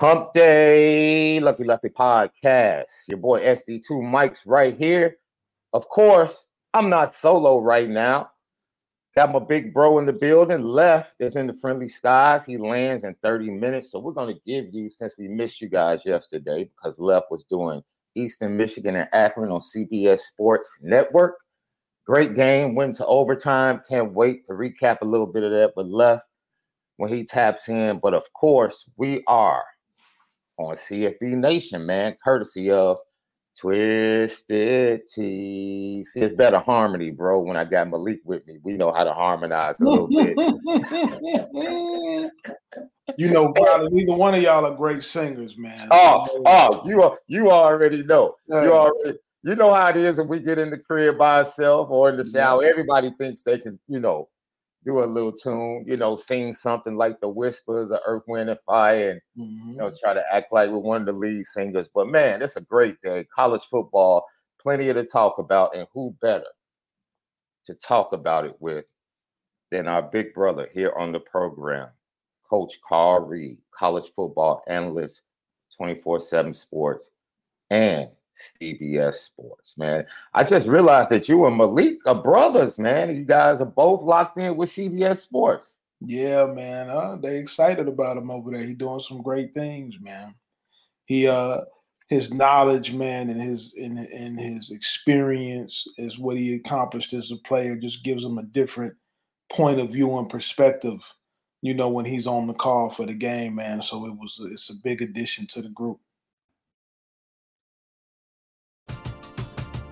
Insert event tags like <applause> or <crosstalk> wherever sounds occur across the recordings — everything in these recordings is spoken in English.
Hump Day, Lucky Lefty Podcast. Your boy SD2 Mike's right here. Of course, I'm not solo right now. Got my big bro in the building. Left is in the friendly skies. He lands in 30 minutes. So we're going to give you, since we missed you guys yesterday, because Left was doing Eastern Michigan and Akron on CBS Sports Network. Great game, went to overtime. Can't wait to recap a little bit of that with Left when he taps in. But of course, we are on CFB Nation, man, courtesy of Twisted Tea. See, it's better harmony, bro. When I got Malik with me, we know how to harmonize a little bit. <laughs> you know, brother, neither one of y'all are great singers, man. Oh, oh, you are you already know. You already you know how it is when we get in the crib by ourselves or in the shower. Everybody thinks they can, you know, do a little tune, you know, sing something like the whispers of Earth, Wind, and Fire, and mm-hmm. you know, mm-hmm. try to act like we're one of the lead singers. But man, it's a great day. College football, plenty to talk about, and who better to talk about it with than our big brother here on the program, Coach Carl Reed, college football analyst, 24-7 sports, and CBS Sports, man. I just realized that you and Malik are brothers, man. You guys are both locked in with CBS Sports. Yeah, man. Uh, they excited about him over there. He doing some great things, man. He uh his knowledge, man, and his and, and his experience is what he accomplished as a player just gives him a different point of view and perspective, you know, when he's on the call for the game, man. So it was it's a big addition to the group.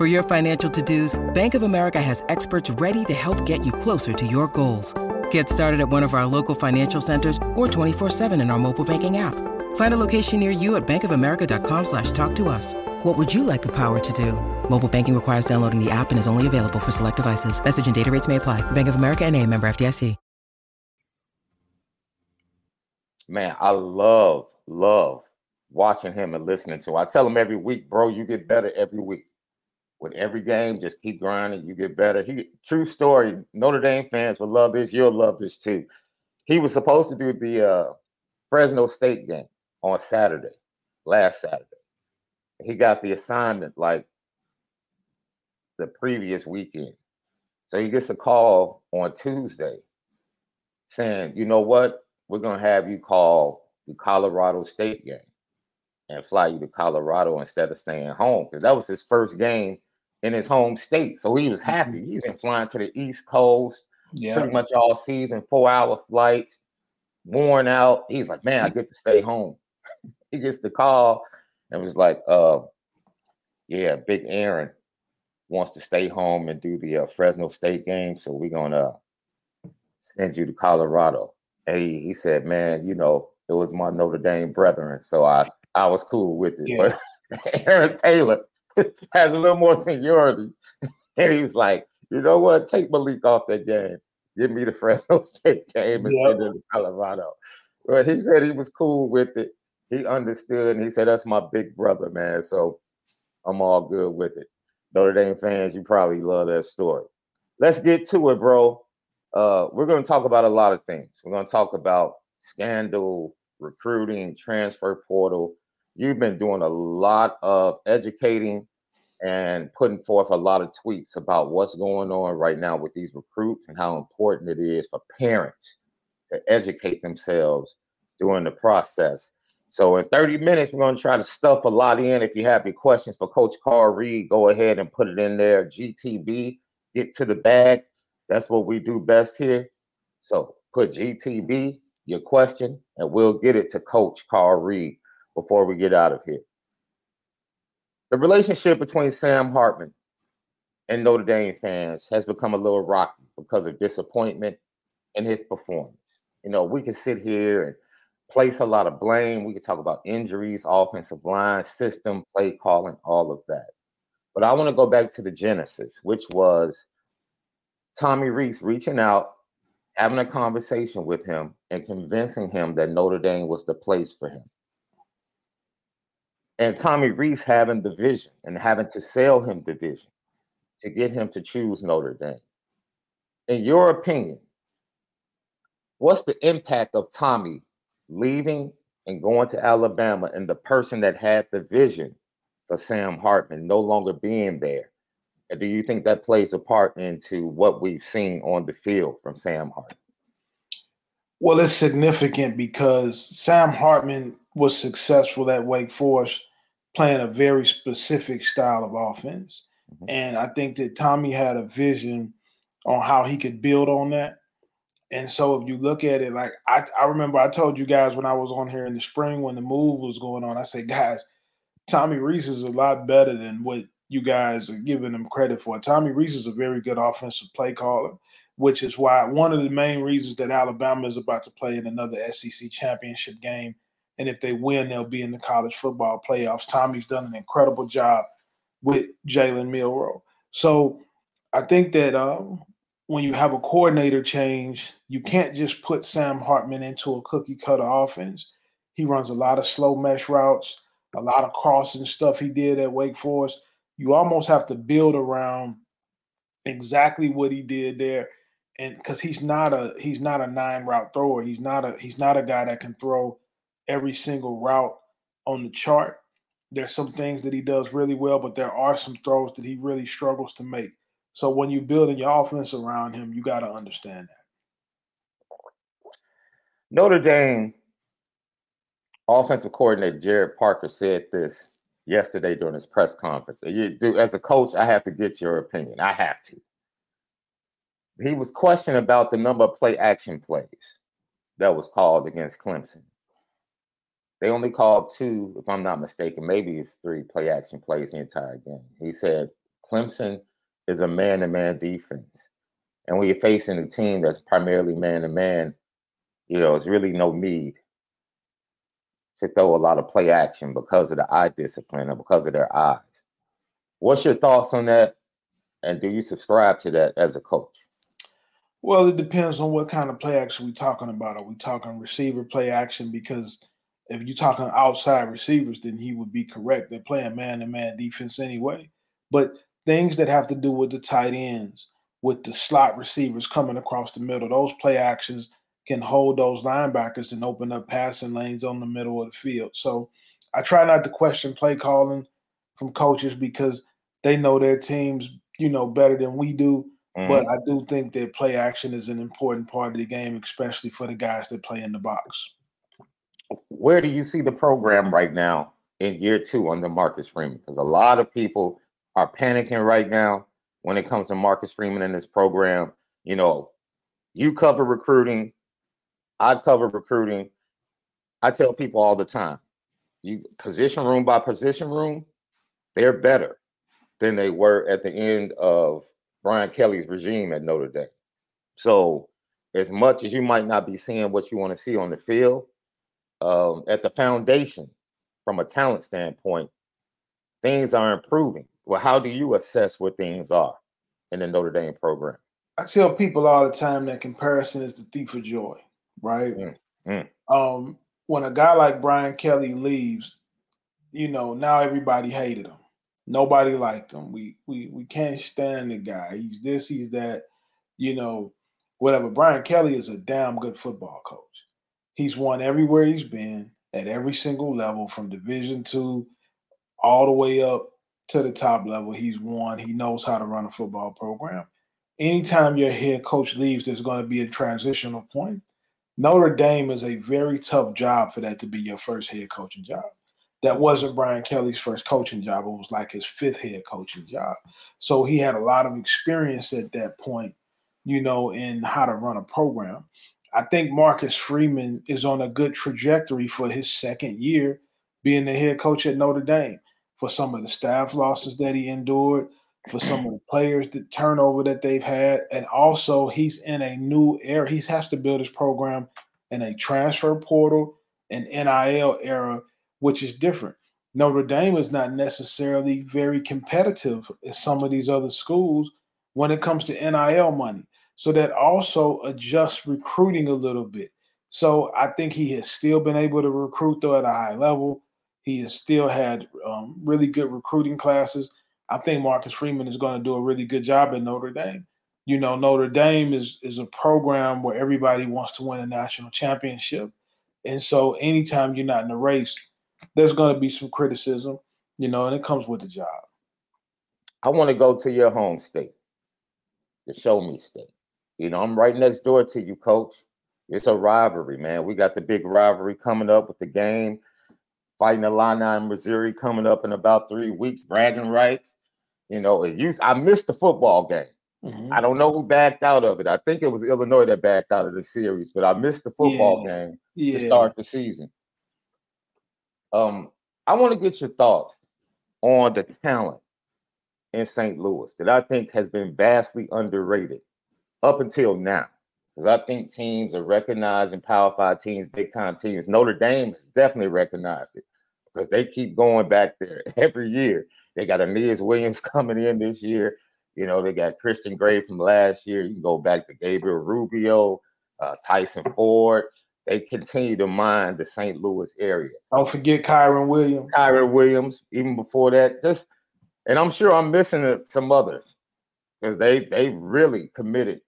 For your financial to-dos, Bank of America has experts ready to help get you closer to your goals. Get started at one of our local financial centers or 24-7 in our mobile banking app. Find a location near you at bankofamerica.com slash talk to us. What would you like the power to do? Mobile banking requires downloading the app and is only available for select devices. Message and data rates may apply. Bank of America and a member FDIC. Man, I love, love watching him and listening to him. I tell him every week, bro, you get better every week. With every game, just keep grinding, you get better. He true story. Notre Dame fans will love this. You'll love this too. He was supposed to do the uh, Fresno State game on Saturday, last Saturday. He got the assignment like the previous weekend. So he gets a call on Tuesday saying, you know what? We're going to have you call the Colorado State game and fly you to Colorado instead of staying home because that was his first game in his home state. So he was happy. Mm-hmm. He's been flying to the East Coast yeah. pretty much all season, four hour flights, worn out. He's like, man, I get to stay home. <laughs> he gets the call and was like, uh, yeah, Big Aaron wants to stay home and do the uh, Fresno State game. So we're going to send you to Colorado. And he, he said, man, you know, it was my Notre Dame brethren. So I, I was cool with it. <laughs> Yeah. But Aaron Taylor <laughs> has a little more seniority. And he was like, you know what? Take Malik off that game. Give me the Fresno <laughs> State game and yep. send it to Colorado. But he said he was cool with it. He understood and he said, That's my big brother, man. So I'm all good with it. Notre Dame fans, you probably love that story. Let's get to it, bro. Uh, we're going to talk about a lot of things. We're going to talk about scandal, recruiting, transfer portal. You've been doing a lot of educating and putting forth a lot of tweets about what's going on right now with these recruits and how important it is for parents to educate themselves during the process. So in 30 minutes, we're going to try to stuff a lot in. If you have any questions for Coach Carl Reed, go ahead and put it in there. GTB, get to the bag. That's what we do best here. So put GTB, your question, and we'll get it to Coach Carl Reed before we get out of here. The relationship between Sam Hartman and Notre Dame fans has become a little rocky because of disappointment in his performance. You know, we can sit here and place a lot of blame. We can talk about injuries, offensive line, system, play calling, all of that. But I want to go back to the genesis, which was Tommy Reese reaching out, having a conversation with him, and convincing him that Notre Dame was the place for him and Tommy Reese having the vision and having to sell him the vision to get him to choose Notre Dame. In your opinion, what's the impact of Tommy leaving and going to Alabama and the person that had the vision for Sam Hartman no longer being there? And do you think that plays a part into what we've seen on the field from Sam Hartman? Well, it's significant because Sam Hartman was successful at Wake Forest playing a very specific style of offense. Mm-hmm. And I think that Tommy had a vision on how he could build on that. And so if you look at it, like I, I remember I told you guys when I was on here in the spring when the move was going on, I said, guys, Tommy Reese is a lot better than what you guys are giving him credit for. Tommy Reese is a very good offensive play caller, which is why one of the main reasons that Alabama is about to play in another SEC championship game and if they win, they'll be in the college football playoffs. Tommy's done an incredible job with Jalen Milroe. So I think that um, when you have a coordinator change, you can't just put Sam Hartman into a cookie cutter offense. He runs a lot of slow mesh routes, a lot of crossing stuff he did at Wake Forest. You almost have to build around exactly what he did there and because he's not a he's not a nine route thrower he's not a he's not a guy that can throw every single route on the chart. There's some things that he does really well, but there are some throws that he really struggles to make. So when you're building your offense around him, you got to understand that. Notre Dame offensive coordinator Gerad Parker said this yesterday during his press conference. You do as a coach, I have to get your opinion. I have to. He was questioned about the number of play action plays that was called against Clemson. They only called two, if I'm not mistaken, maybe it's three play action plays the entire game. He said Clemson is a man to man defense. And when you're facing a team that's primarily man to man, you know, it's really no need to throw a lot of play action because of the eye discipline or because of their eyes. What's your thoughts on that? And do you subscribe to that as a coach? Well, it depends on what kind of play action we're talking about. Are we talking receiver play action? Because if you're talking outside receivers, then he would be correct. They're playing man to man defense anyway. But things that have to do with the tight ends, with the slot receivers coming across the middle. Those play actions can hold those linebackers and open up passing lanes on the middle of the field. So I try not to question play calling from coaches because they know their teams, you know, better than we do. Mm-hmm. But I do think that play action is an important part of the game, especially for the guys that play in the box. Where do you see the program right now in year two under Marcus Freeman? Because a lot of people are panicking right now when it comes to Marcus Freeman in this program. You know, you cover recruiting, I cover recruiting. I tell people all the time, you position room by position room, they're better than they were at the end of Brian Kelly's regime at Notre Dame. So, as much as you might not be seeing what you want to see on the field, um, at the foundation, from a talent standpoint, things are improving. Well, how do you assess where things are in the Notre Dame program? I tell people all the time that comparison is the thief of joy, right? Mm, mm. Um, when a guy like Brian Kelly leaves, you know, now everybody hated him. Nobody liked him. We we we can't stand the guy. He's this, he's that, you know, whatever. Brian Kelly is a damn good football coach. He's won everywhere he's been at every single level from division two all the way up to the top level. He's won. He knows how to run a football program. Anytime your head coach leaves, there's going to be a transitional point. Notre Dame is a very tough job for that to be your first head coaching job. That wasn't Brian Kelly's first coaching job. It was like his fifth head coaching job. So he had a lot of experience at that point, you know, in how to run a program. I think Marcus Freeman is on a good trajectory for his second year being the head coach at Notre Dame for some of the staff losses that he endured, for some of the players, the turnover that they've had, and also he's in a new era. He has to build his program in a transfer portal and NIL era, which is different. Notre Dame is not necessarily very competitive as some of these other schools when it comes to NIL money. So that also adjusts recruiting a little bit. So I think he has still been able to recruit though at a high level. He has still had um, really good recruiting classes. I think Marcus Freeman is going to do a really good job at Notre Dame. You know, Notre Dame is is a program where everybody wants to win a national championship, and so anytime you're not in the race, there's going to be some criticism. You know, and it comes with the job. I want to go to your home state, the Show Me State. You know, I'm right next door to you, Coach. It's a rivalry, man. We got the big rivalry coming up with the game fighting Illini in Missouri coming up in about three weeks, bragging rights. You know, you, I missed the football game. Mm-hmm. I don't know who backed out of it. I think it was Illinois that backed out of the series, but I missed the football yeah. game yeah. to start the season. Um, I want to get your thoughts on the talent in St. Louis that I think has been vastly underrated up until now. Because I think teams are recognizing Power Five teams, big time teams. Notre Dame has definitely recognized it because they keep going back there <laughs> every year. They got Aneyas Williams <laughs> coming in this year. You know, they got Christian Gray from last year. You can go back to Gabriel Rubio, uh, Tyson Ford. They continue to mine the St. Louis area. Don't forget Kyren Williams. Kyren Williams, even before that. Just and I'm sure I'm missing some others because they they really committed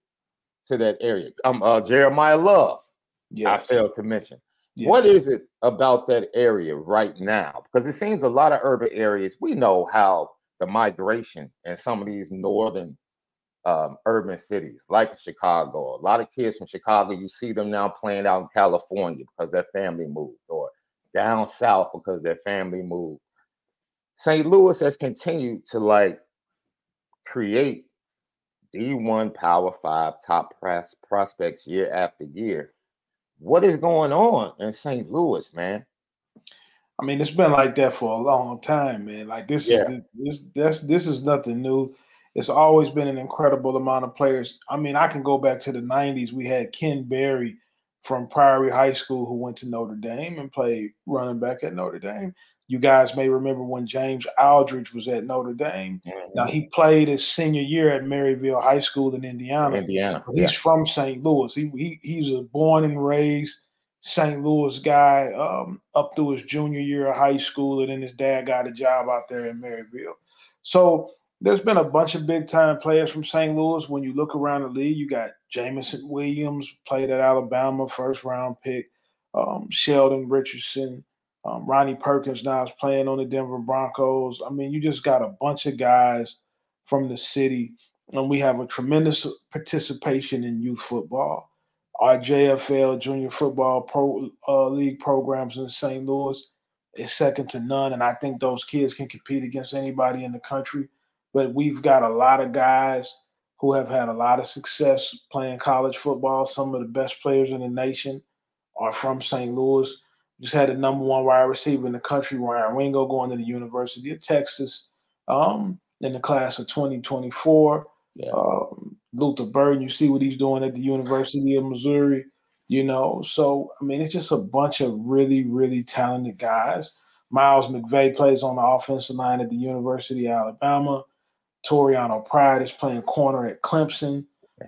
to that area. Um, uh, Jeremiyah Love. Yeah, I failed to mention. Yeah. What is it about that area right now? Because it seems a lot of urban areas, we know how the migration in some of these northern um, urban cities, like Chicago, a lot of kids from Chicago, you see them now playing out in California because their family moved, or down south because their family moved. St. Louis has continued to like create D1 Power Five top pros- prospects year after year. What is going on in St. Louis, man? I mean, it's been like that for a long time, man. Like this, yeah. is, this, this, this is nothing new. It's always been an incredible amount of players. I mean, I can go back to the '90s. We had Ken Berry from Priory High School who went to Notre Dame and played running back at Notre Dame. You guys may remember when James Aldridge was at Notre Dame. Mm-hmm. Now he played his senior year at Merrillville High School in Indiana. Indiana. He's yeah. from St. Louis. He, he he's a born and raised St. Louis guy um, up through his junior year of high school, and then his dad got a job out there in Merrillville. So there's been a bunch of big time players from St. Louis. When you look around the league, you got Jameson Williams, played at Alabama, first round pick, um, Sheldon Richardson, um, Ronnie Perkins now is playing on the Denver Broncos. I mean, you just got a bunch of guys from the city, and we have a tremendous participation in youth football. Our JFL Junior Football Pro uh, League programs in St. Louis is second to none, and I think those kids can compete against anybody in the country but we've got a lot of guys who have had a lot of success playing college football. Some of the best players in the nation are from St. Louis. Just had the number one wide receiver in the country, Ryan Wingo, going to the University of Texas um, in the class of 2024. Yeah. Um, Luther Burden, you see what he's doing at the University of Missouri, you know. So, I mean, it's just a bunch of really, really talented guys. Miles McVay plays on the offensive line at the University of Alabama. Toriano Pride is playing corner at Clemson.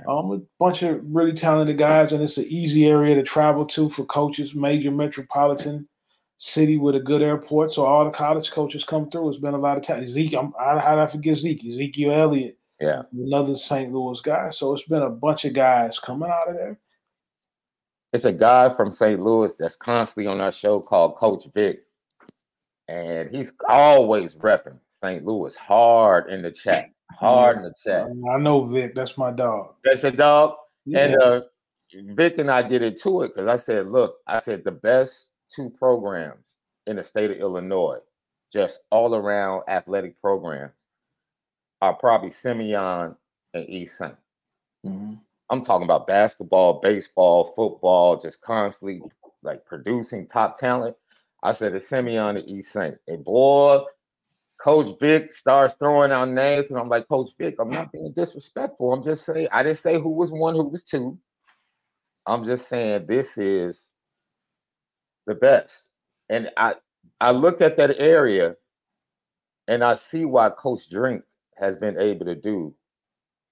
Um, a bunch of really talented guys, and it's an easy area to travel to for coaches. Major metropolitan city with a good airport, so all the college coaches come through. It's been a lot of time. Zeke, I'm, how did I forget Zeke? Ezekiel Elliott, yeah, another St. Louis guy. So it's been a bunch of guys coming out of there. It's a guy from St. Louis that's constantly on our show called Coach Vic, and he's always repping St. Louis hard in the chat. Hard in the chat. I know Vic. That's my dog. That's your dog. Yeah. And uh, Vic and I did it to it because I said, look, I said the best two programs in the state of Illinois, just all around athletic programs, are probably Simeon and East Saint. Mm-hmm. I'm talking about basketball, baseball, football, just constantly like producing top talent. I said it's Simeon and East Saint. And boy, Coach Vic starts throwing out names, and I'm like, Coach Vic, I'm not being disrespectful. I'm just saying, I didn't say who was one, who was two. I'm just saying this is the best. And I I look at that area and I see why Coach Drink has been able to do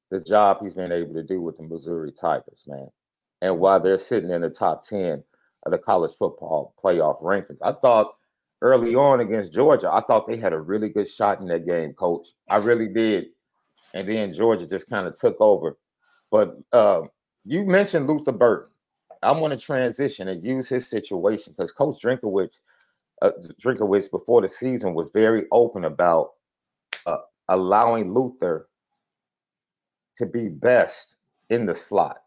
the job he's been able to do with the Missouri Tigers, man. And why they're sitting in the top 10 of the college football playoff rankings. I thought early on against Georgia, I thought they had a really good shot in that game, coach. I really did. And then Georgia just kind of took over. But uh, you mentioned Luther Burden. I want to transition and use his situation because Coach Drinkwitz, uh, Drinkwitz before the season was very open about uh, allowing Luther to be best in the slot.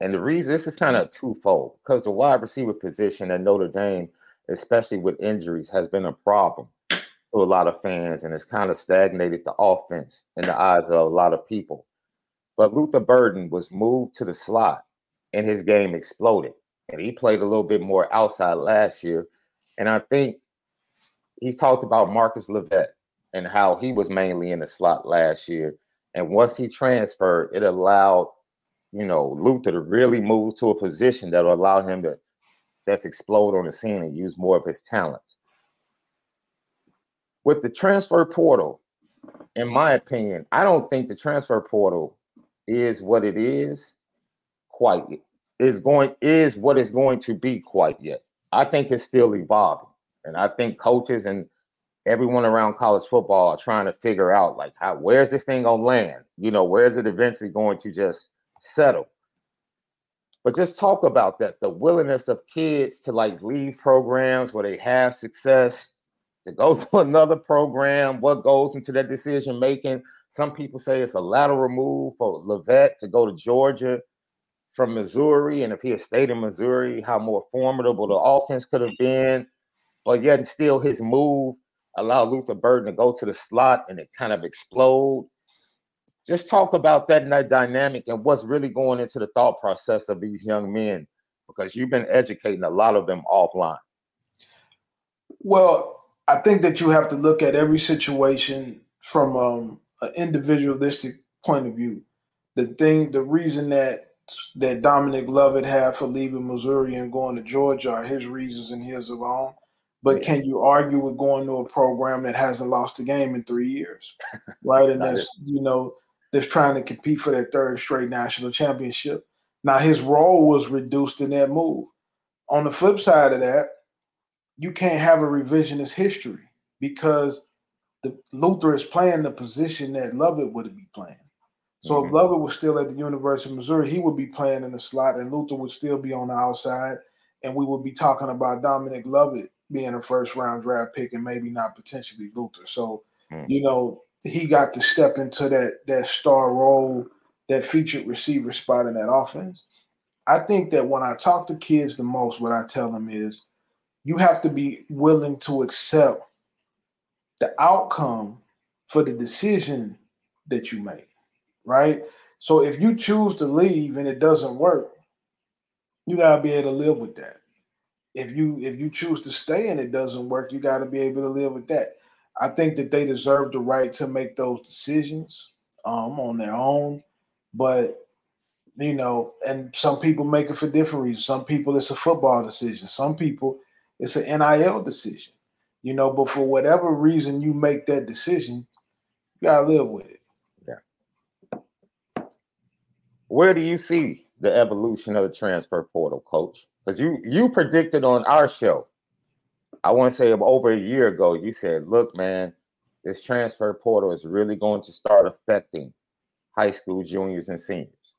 And the reason this is kind of twofold because the wide receiver position at Notre Dame – especially with injuries, has been a problem to a lot of fans and it's kind of stagnated the offense in the eyes of a lot of people. But Luther Burden was moved to the slot and his game exploded. And he played a little bit more outside last year. And I think he talked about Marcus Lovett and how he was mainly in the slot last year. And once he transferred, it allowed, you know, Luther to really move to a position that will allow him to just explode on the scene and use more of his talents. With the transfer portal, in my opinion, I don't think the transfer portal is what it is quite yet. Is going is what it's going to be quite yet. I think it's still evolving. And I think coaches and everyone around college football are trying to figure out like how where's this thing gonna land? You know, where's it eventually going to just settle? But just talk about that the willingness of kids to like leave programs where they have success to go <laughs> to another program what goes into that decision making some people say it's a lateral move for Lovett to go to Georgia from Missouri, and if he had stayed in Missouri, how more formidable the offense could have been. But yet, still, his move allowed Luther Burden to go to the slot and it kind of explode just talk about that and that dynamic and what's really going into the thought process of these young men because you've been educating a lot of them offline. Well, I think that you have to look at every situation from um, an individualistic point of view. The thing, the reason that that Dominic Lovett had for leaving Missouri and going to Georgia are his reasons and his alone. But can you argue with going to a program that hasn't lost a game in three years, <laughs> right? And that's you know that's trying to compete for that third straight national championship. Now his role was reduced in that move. On the flip side of that, you can't have a revisionist history because the Luther is playing the position that Lovett would be playing. So mm-hmm. if Lovett was still at the University of Missouri, he would be playing in the slot, and Luther would still be on the outside, and we would be talking about Dominic Lovett being a first round draft pick and maybe not potentially Luther. So, mm-hmm. you know, he got to step into that that star role, that featured receiver spot in that offense. I think that when I talk to kids the most, what I tell them is you have to be willing to accept the outcome for the decision that you make, right? So if you choose to leave and it doesn't work, you gotta be able to live with that. If you if you choose to stay and it doesn't work, you gotta be able to live with that. I think that they deserve the right to make those decisions um, on their own, but you know, and some people make it for different reasons. Some people it's a football decision. Some people it's an NIL decision you know, but for whatever reason you make that decision, you gotta live with it. Yeah. Where do you see the evolution of the transfer portal, coach? Because you you predicted on our show, I want to say over a year ago, you said, look, man, this transfer portal is really going to start affecting high school juniors and seniors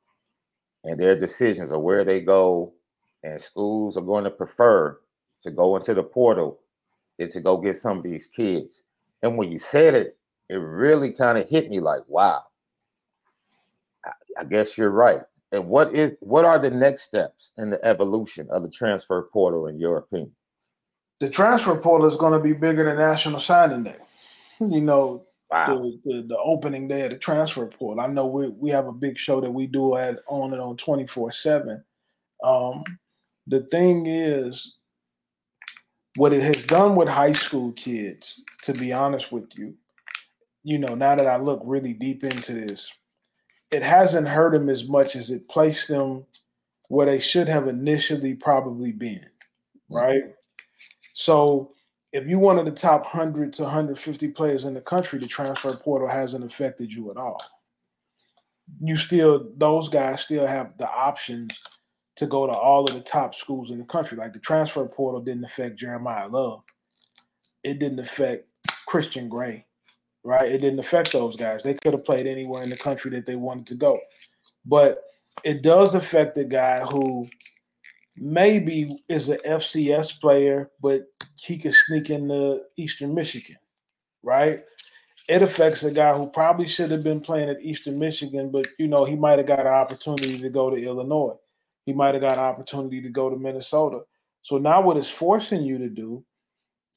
and their decisions of where they go. And schools are going to prefer to go into the portal is to go get some of these kids. And when you said it, it really kind of hit me like, wow, I, I guess you're right. And what is what are the next steps in the evolution of the transfer portal, in your opinion? The transfer portal is going to be bigger than National Signing Day. You know, wow. the, the, the, opening day of the transfer portal. I know we we have a big show that we do at on it on twenty four seven. Um, the thing is, what it has done with high school kids, to be honest with you, you know, now that I look really deep into this, it hasn't hurt them as much as it placed them where they should have initially probably been, mm-hmm. So if you one of the top 100 to 150 players in the country, the transfer portal hasn't affected you at all. You still, those guys still have the options to go to all of the top schools in the country. Like the transfer portal didn't affect Jeremiyah Love. It didn't affect Christian Gray, right? It didn't affect those guys. They could have played anywhere in the country that they wanted to go. But it does affect the guy who maybe is an FCS player, but he could sneak into Eastern Michigan, right? It affects a guy who probably should have been playing at Eastern Michigan, but you know, he might have got an opportunity to go to Illinois he might have got an opportunity to go to Minnesota. So now what it's forcing you to do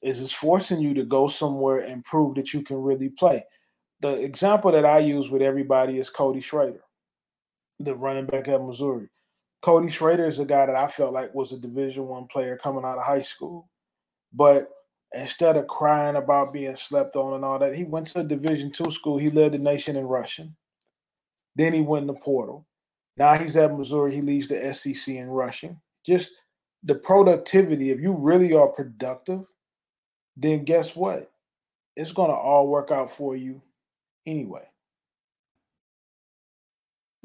is it's forcing you to go somewhere and prove that you can really play. The example that I use with everybody is Cody Schrader, the running back at Missouri. Cody Schrader is a guy that I felt like was a Division One player coming out of high school, but instead of crying about being slept on and all that, he went to a Division Two school. He led the nation in rushing. Then he went in the portal. Now he's at Missouri. He leads the SEC in rushing. Just the productivity. If you really are productive, then guess what? It's going to all work out for you anyway.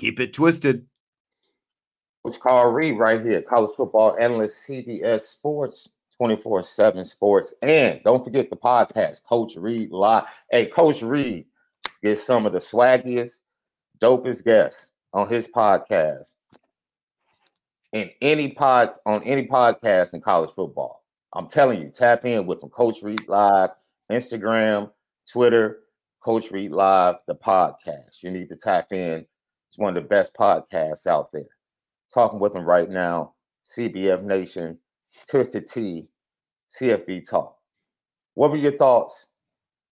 Keep it twisted. Coach Carl Reed right here, college football analyst, CBS Sports, 24 7 Sports. And don't forget the podcast, Coach Reed Live. Hey, Coach Reed gets some of the swaggiest, dopest guests on his podcast in any pod on any podcast in college football. I'm telling you, tap in with them. Coach Reed Live, Instagram, Twitter, Coach Reed Live, the podcast. You need to tap in. It's one of the best podcasts out there. Talking with him right now, CBF Nation, Twisted Tea, CFB Talk. What were your thoughts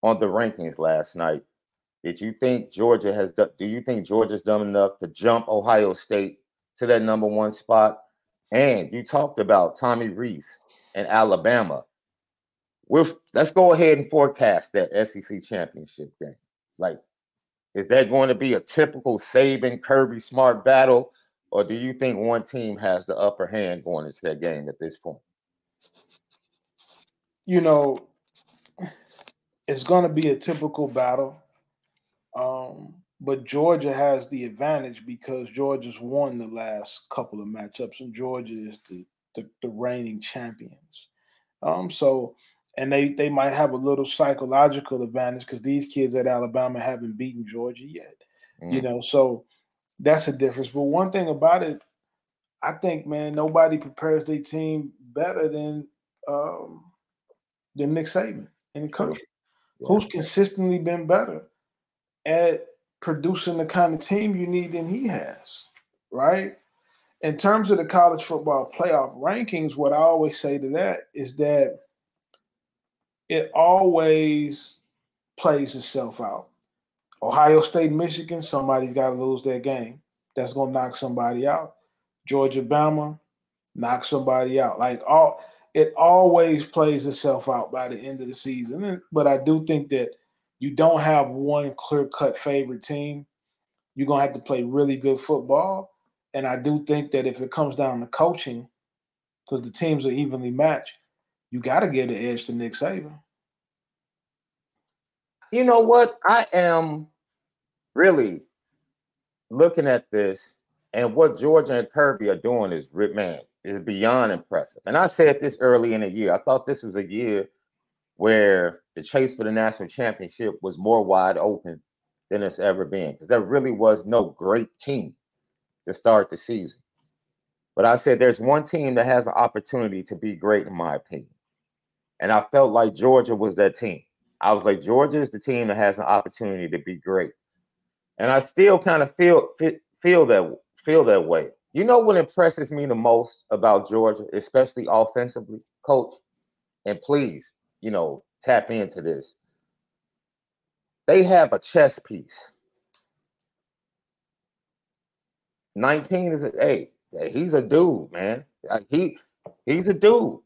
on the rankings last night? Did you think Georgia has do you think Georgia's done enough to jump Ohio State to that number one spot? And you talked about Tommy Reese and Alabama. With let's go ahead and forecast that SEC championship game. Like, is that going to be a typical Saban Kirby Smart battle, or do you think one team has the upper hand going into that game at this point? You know, it's going to be a typical battle. Um, but Georgia has the advantage because Georgia's won the last couple of matchups, and Georgia is the, the, the reigning champions. Um, so and they they might have a little psychological advantage because these kids at Alabama haven't beaten Georgia yet. Mm. You know, so that's a difference. But one thing about it, I think, man, nobody prepares their team better than um, than Nick Saban and the coach, yeah. who's consistently been better at producing the kind of team you need than he has, right? In terms of the college football playoff rankings, what I always say to that is that it always plays itself out. Ohio State, Michigan, somebody's got to lose their game. That's going to knock somebody out. Georgia, Bama, knock somebody out. Like all, it always plays itself out by the end of the season. But I do think that you don't have one clear cut favorite team. You're going to have to play really good football. And I do think that if it comes down to coaching, because the teams are evenly matched, you got to give the edge to Nick Saban. You know what? I am really looking at this, and what Georgia and Kirby are doing is, man, is beyond impressive. And I said this early in the year. I thought this was a year where the chase for the national championship was more wide open than it's ever been because there really was no great team to start the season. But I said there's one team that has an opportunity to be great, in my opinion. And I felt like Georgia was that team. I was like, Georgia is the team that has an opportunity to be great. And I still kind of feel feel that feel that way. You know what impresses me the most about Georgia, especially offensively, coach? And please, you know, tap into this. They have a chess piece. 19 is a hey, he's a dude, man. He he's a dude,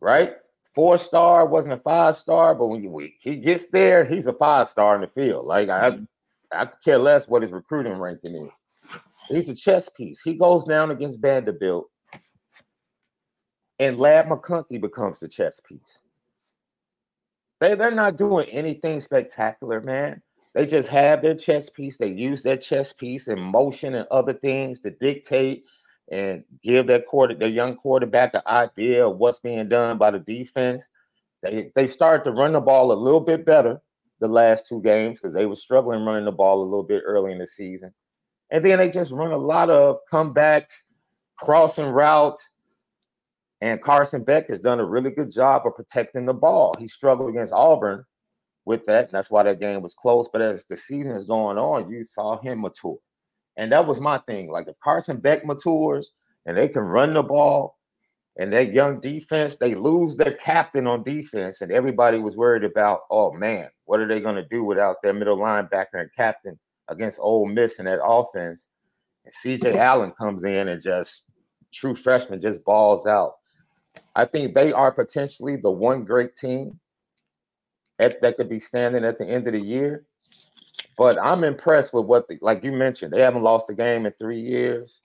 right? Four star, wasn't a five star, but when you, he gets there, he's a five star in the field. Like I, mm-hmm. I care less what his recruiting ranking is. He's a chess piece. He goes down against Vanderbilt, and Ladd McConkey becomes the chess piece. They they're not doing anything spectacular, man. They just have their chess piece. They use that chess piece in motion and other things to dictate and give that quarter, the young quarterback, an idea of what's being done by the defense. They they started to run the ball a little bit better the last two games because they were struggling running the ball a little bit early in the season, and then they just run a lot of comebacks, crossing routes. And Carson Beck has done a really good job of protecting the ball. He struggled against Auburn with that, and that's why that game was close. But as the season is going on, you saw him mature. And that was my thing. Like if Carson Beck matures and they can run the ball and that young defense, they lose their captain on defense, and everybody was worried about, oh man, what are they going to do without their middle linebacker and captain against Ole Miss in that offense? And CJ Allen comes in and just true freshman just balls out. I think they are potentially the one great team that, that could be standing at the end of the year. But I'm impressed with what, the, like you mentioned, they haven't lost a game in three years,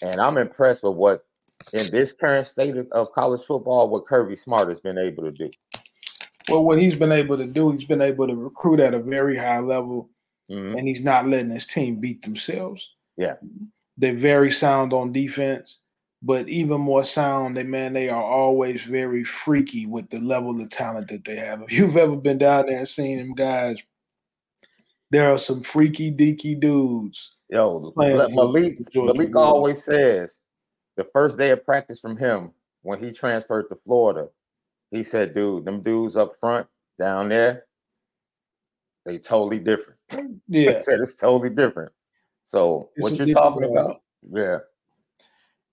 and I'm impressed with what, in this current state of, college football, what Kirby Smart has been able to do. Well, what he's been able to do, he's been able to recruit at a very high level, Mhm. and he's not letting his team beat themselves. Yeah. They're very sound on defense, but even more sound, they man, they are always very freaky with the level of talent that they have. If you've ever been down there and seen them guys, there are some freaky deaky dudes. Yo, Malik Malik always says the first day of practice from him when he transferred to Florida, he said, dude, them dudes up front down there, they totally different. <laughs> He Yeah. said it's totally different. So It's what you're talking about, yeah,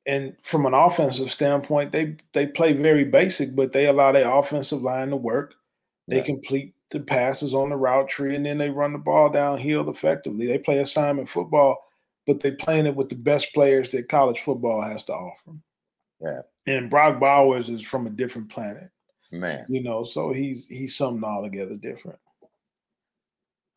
and from an offensive standpoint, they they play very basic, but they allow their offensive line to work. They Yeah. complete the passes on the route tree, and then they run the ball downhill effectively. They play assignment football, but they're playing it with the best players that college football has to offer. Yeah. And Brock Bowers is from a different planet, man. you know, so he's he's something altogether different.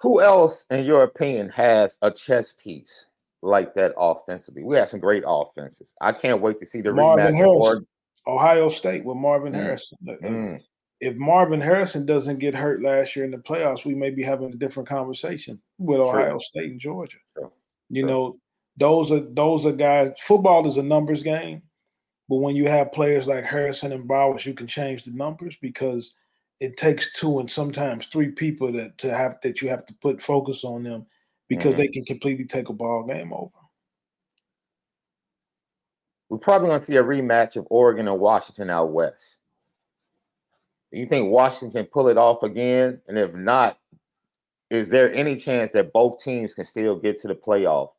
Who else, in your opinion, has a chess piece like that offensively? We have some great offenses. I can't wait to see the Marvin rematch. Harrison. Ohio State with Marvin Mm. Harrison. Mm, if Marvin Harrison doesn't get hurt last year in the playoffs, we may be having a different conversation with True. Ohio State and Georgia. True. You True. know, those are those are guys. Football is a numbers game, but when you have players like Harrison and Bowers, you can change the numbers because it takes two and sometimes three people that to have that you have to put focus on them because Mhm. they can completely take a ball game over. We're probably going to see a rematch of Oregon and Washington out west. Do you think Washington can pull it off again? And if not, is there any chance that both teams can still get to the playoff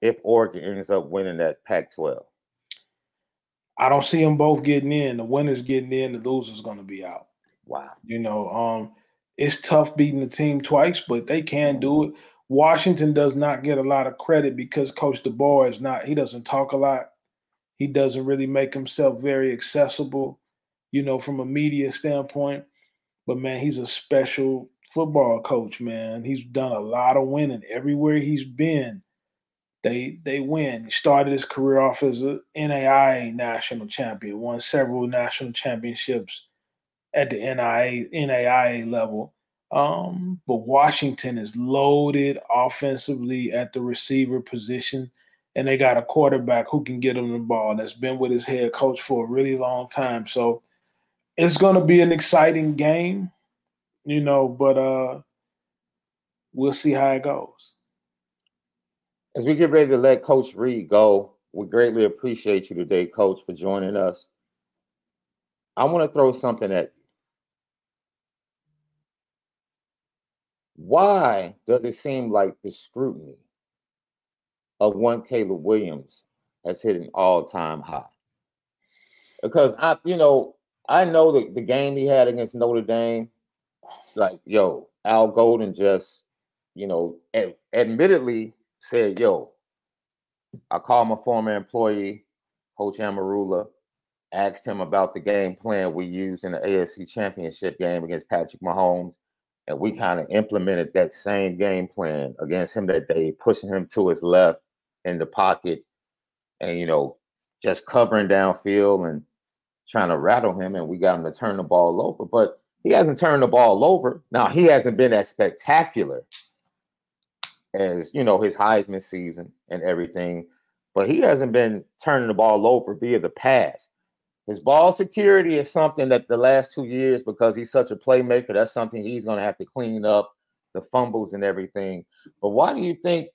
if Oregon ends up winning that Pac 12? I don't see them both getting in. The winner's getting in, the loser's going to be out. Wow. You know, um, it's tough beating the team twice, but they can do it. Washington does not get a lot of credit because Coach DeBoer is not, he doesn't talk a lot. He doesn't really make himself very accessible, you know, from a media standpoint. But man, he's a special football coach, man. He's done a lot of winning everywhere he's been. They they win. He started his career off as a NAIA national champion, won several national championships at the NIA, NAIA level. Um, but Washington is loaded offensively at the receiver position, and they got a quarterback who can get them the ball that's been with his head coach for a really long time. So it's going to be an exciting game, you know, but uh, we'll see how it goes. As we get ready to let Coach Reed go, we greatly appreciate you today, Coach, for joining us. I want to throw something at you. Why does it seem like the scrutiny of one Caleb Williams has hit an all-time high? Because I, you know, I know that the game he had against Notre Dame, like, yo, Al Golden just, you know, ad- admittedly said, yo, I called my former employee, Coach Anarumo, asked him about the game plan we used in the AFC championship game against Patrick Mahomes. And we kind of implemented that same game plan against him that day, pushing him to his left in the pocket and, you know, just covering downfield and trying to rattle him. And we got him to turn the ball over. But he hasn't turned the ball over. Now, he hasn't been as spectacular as, you know, his Heisman season and everything, but he hasn't been turning the ball over via the pass. His ball security is something that the last two years, because he's such a playmaker, that's something he's going to have to clean up the fumbles and everything. But why do you think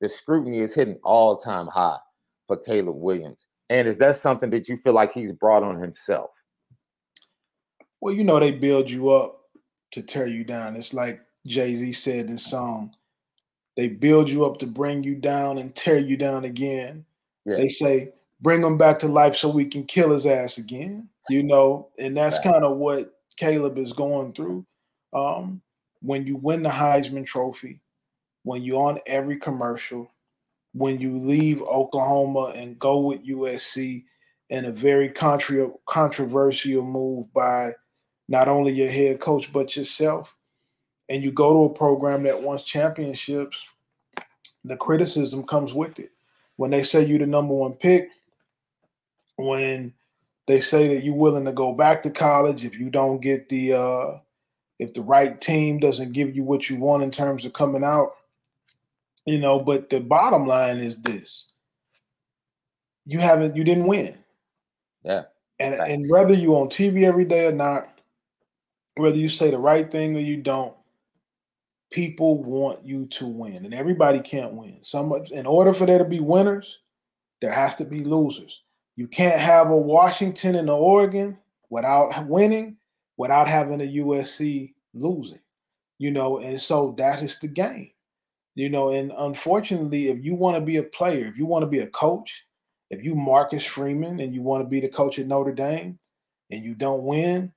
the scrutiny is hitting all time high for Caleb Williams? And is that something that you feel like he's brought on himself? Well, you know, they build you up to tear you down. It's like Jay Z said in song they build you up to bring you down and tear you down again. Yeah. They say, bring him back to life so we can kill his ass again. You know, and that's Right. kind of what Caleb is going through. Um, when you win the Heisman Trophy, when you're on every commercial, when you leave Oklahoma and go with USC in a very contra- controversial move by not only your head coach but yourself, and you go to a program that wants championships, the criticism comes with it. When they say you're the number one pick, when they say that you're willing to go back to college if you don't get the uh, if the right team doesn't give you what you want in terms of coming out. You know, but the bottom line is this: you haven't, you didn't win. Yeah. And and whether you on TV every day or not, whether you say the right thing or you don't, people want you to win, and everybody can't win. Some in order for there to be winners, there has to be losers. You can't have a Washington and an Oregon without winning, without having a USC losing. You know, and so that is the game. You know, and unfortunately, if you want to be a player, if you want to be a coach, if you Marcus Freeman and you want to be the coach at Notre Dame and you don't win,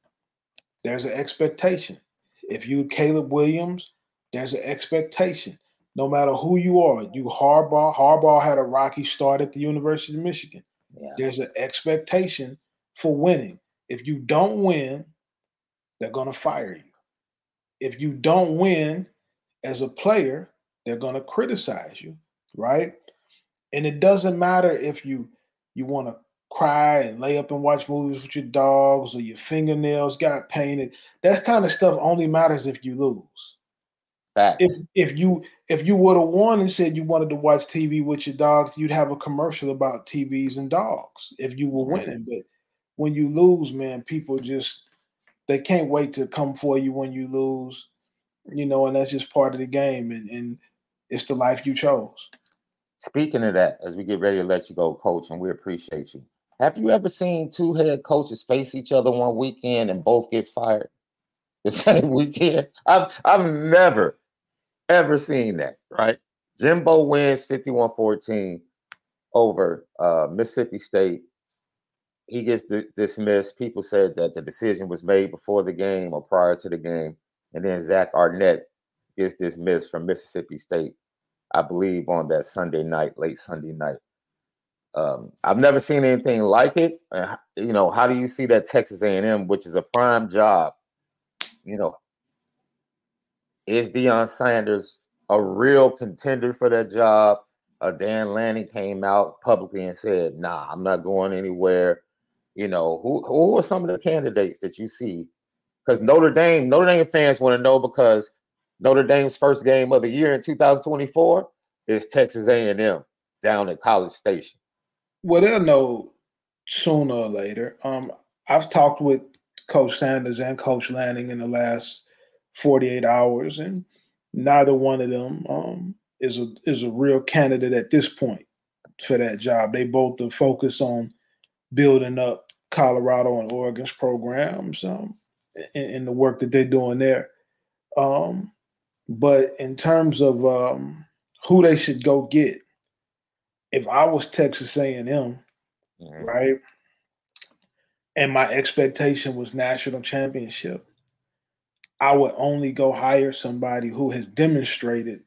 there's an expectation. If you Caleb Williams, there's an expectation. No matter who you are, you Harbaugh. Harbaugh had a rocky start at the University of Michigan. Yeah. There's an expectation for winning. If you don't win, they're going to fire you. If you don't win as a player, they're going to criticize you, right? And it doesn't matter if you you want to cry and lay up and watch movies with your dogs or your fingernails got painted. That kind of stuff only matters if you lose. Facts. If if you if you would have won and said you wanted to watch TV with your dogs, you'd have a commercial about TVs and dogs if you were winning. But when you lose, man, people just they can't wait to come for you when you lose, you know, and that's just part of the game and, and it's the life you chose. Speaking of that, as we get ready to let you go, coach, and we appreciate you. Have you ever seen two head coaches face each other one weekend and both get fired <laughs> the same weekend? I've I've never ever seen that, right? Jimbo wins 51-14 over uh, Mississippi State. He gets d- dismissed. People said that the decision was made before the game or prior to the game. And then Zach Arnett gets dismissed from Mississippi State, I believe, on that Sunday night, late Sunday night. Um, I've never seen anything like it. You know, how do you see that Texas A&M, which is a prime job? You know, is Deion Sanders a real contender for that job? Uh, Dan Lanning came out publicly and said, "Nah, I'm not going anywhere." You know, who who are some of the candidates that you see? Because Notre Dame, Notre Dame fans want to know because Notre Dame's first game of the year in 2024 is Texas A&M down at College Station. Well, they'll know sooner or later. Um, I've talked with Coach Sanders and Coach Lanning in the last 48 hours, and neither one of them um, is a is a real candidate at this point for that job. They both are focused on building up Colorado and Oregon's programs um, in, the work that they're doing there. Um, but in terms of um, who they should go get, if I was Texas A&M, mm-hmm. right, and my expectation was national championship, I would only go hire somebody who has demonstrated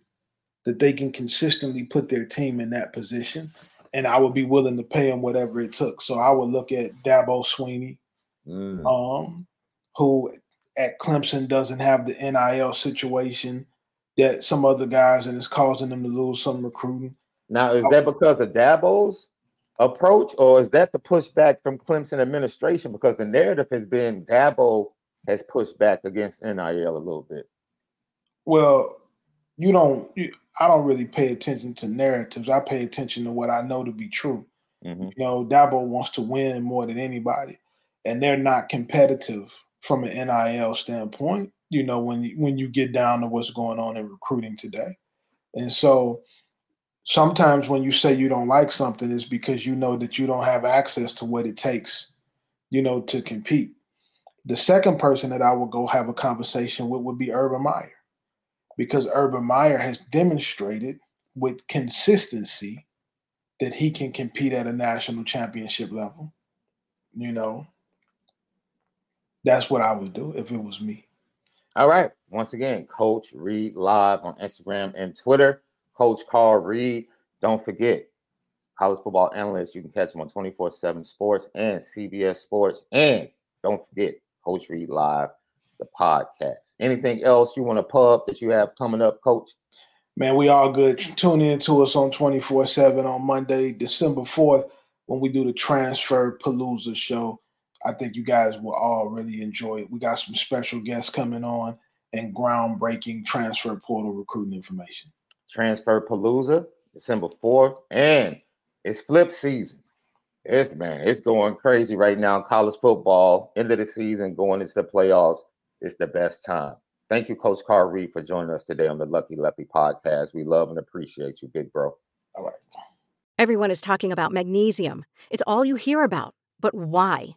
that they can consistently put their team in that position. And I would be willing to pay them whatever it took. So I would look at Dabo Swinney, mm. um, who at Clemson doesn't have the NIL situation that some other guys, and it's causing them to lose some recruiting. Now, is that because of Dabo's approach, or is that the pushback from Clemson administration? Because the narrative has been Dabo has pushed back against NIL a little bit? Well, you don't. You, I don't really pay attention to narratives. I pay attention to what I know to be true. Mm-hmm. You know, Dabo wants to win more than anybody, and they're not competitive from an NIL standpoint. You know, when you, when you get down to what's going on in recruiting today, and so sometimes when you say you don't like something, is because you know that you don't have access to what it takes, you know, to compete. The second person that I would go have a conversation with would be Urban Meyer, because Urban Meyer has demonstrated with consistency that he can compete at a national championship level. You know, that's what I would do if it was me. All right. Once again, Coach Reed live on Instagram and Twitter. Coach Carl Reed. Don't forget, college football analyst. You can catch him on 24 7 Sports and CBS Sports. And don't forget, Coach Reed Live, the podcast. Anything else you want to pub that you have coming up, Coach? Man, we all good. Tune in to us on 24 7 on Monday, December 4th, when we do the Transfer Palooza show. I think you guys will all really enjoy it. We got some special guests coming on and groundbreaking transfer portal recruiting information. Transfer Palooza, December 4th, and it's flip season. It's man, it's going crazy right now. College football, end of the season, going into the playoffs. It's the best time. Thank you, Coach Carl Reed, for joining us today on the Lucky Lefty podcast. We love and appreciate you, big bro. All right. Everyone is talking about magnesium. It's all you hear about. But why?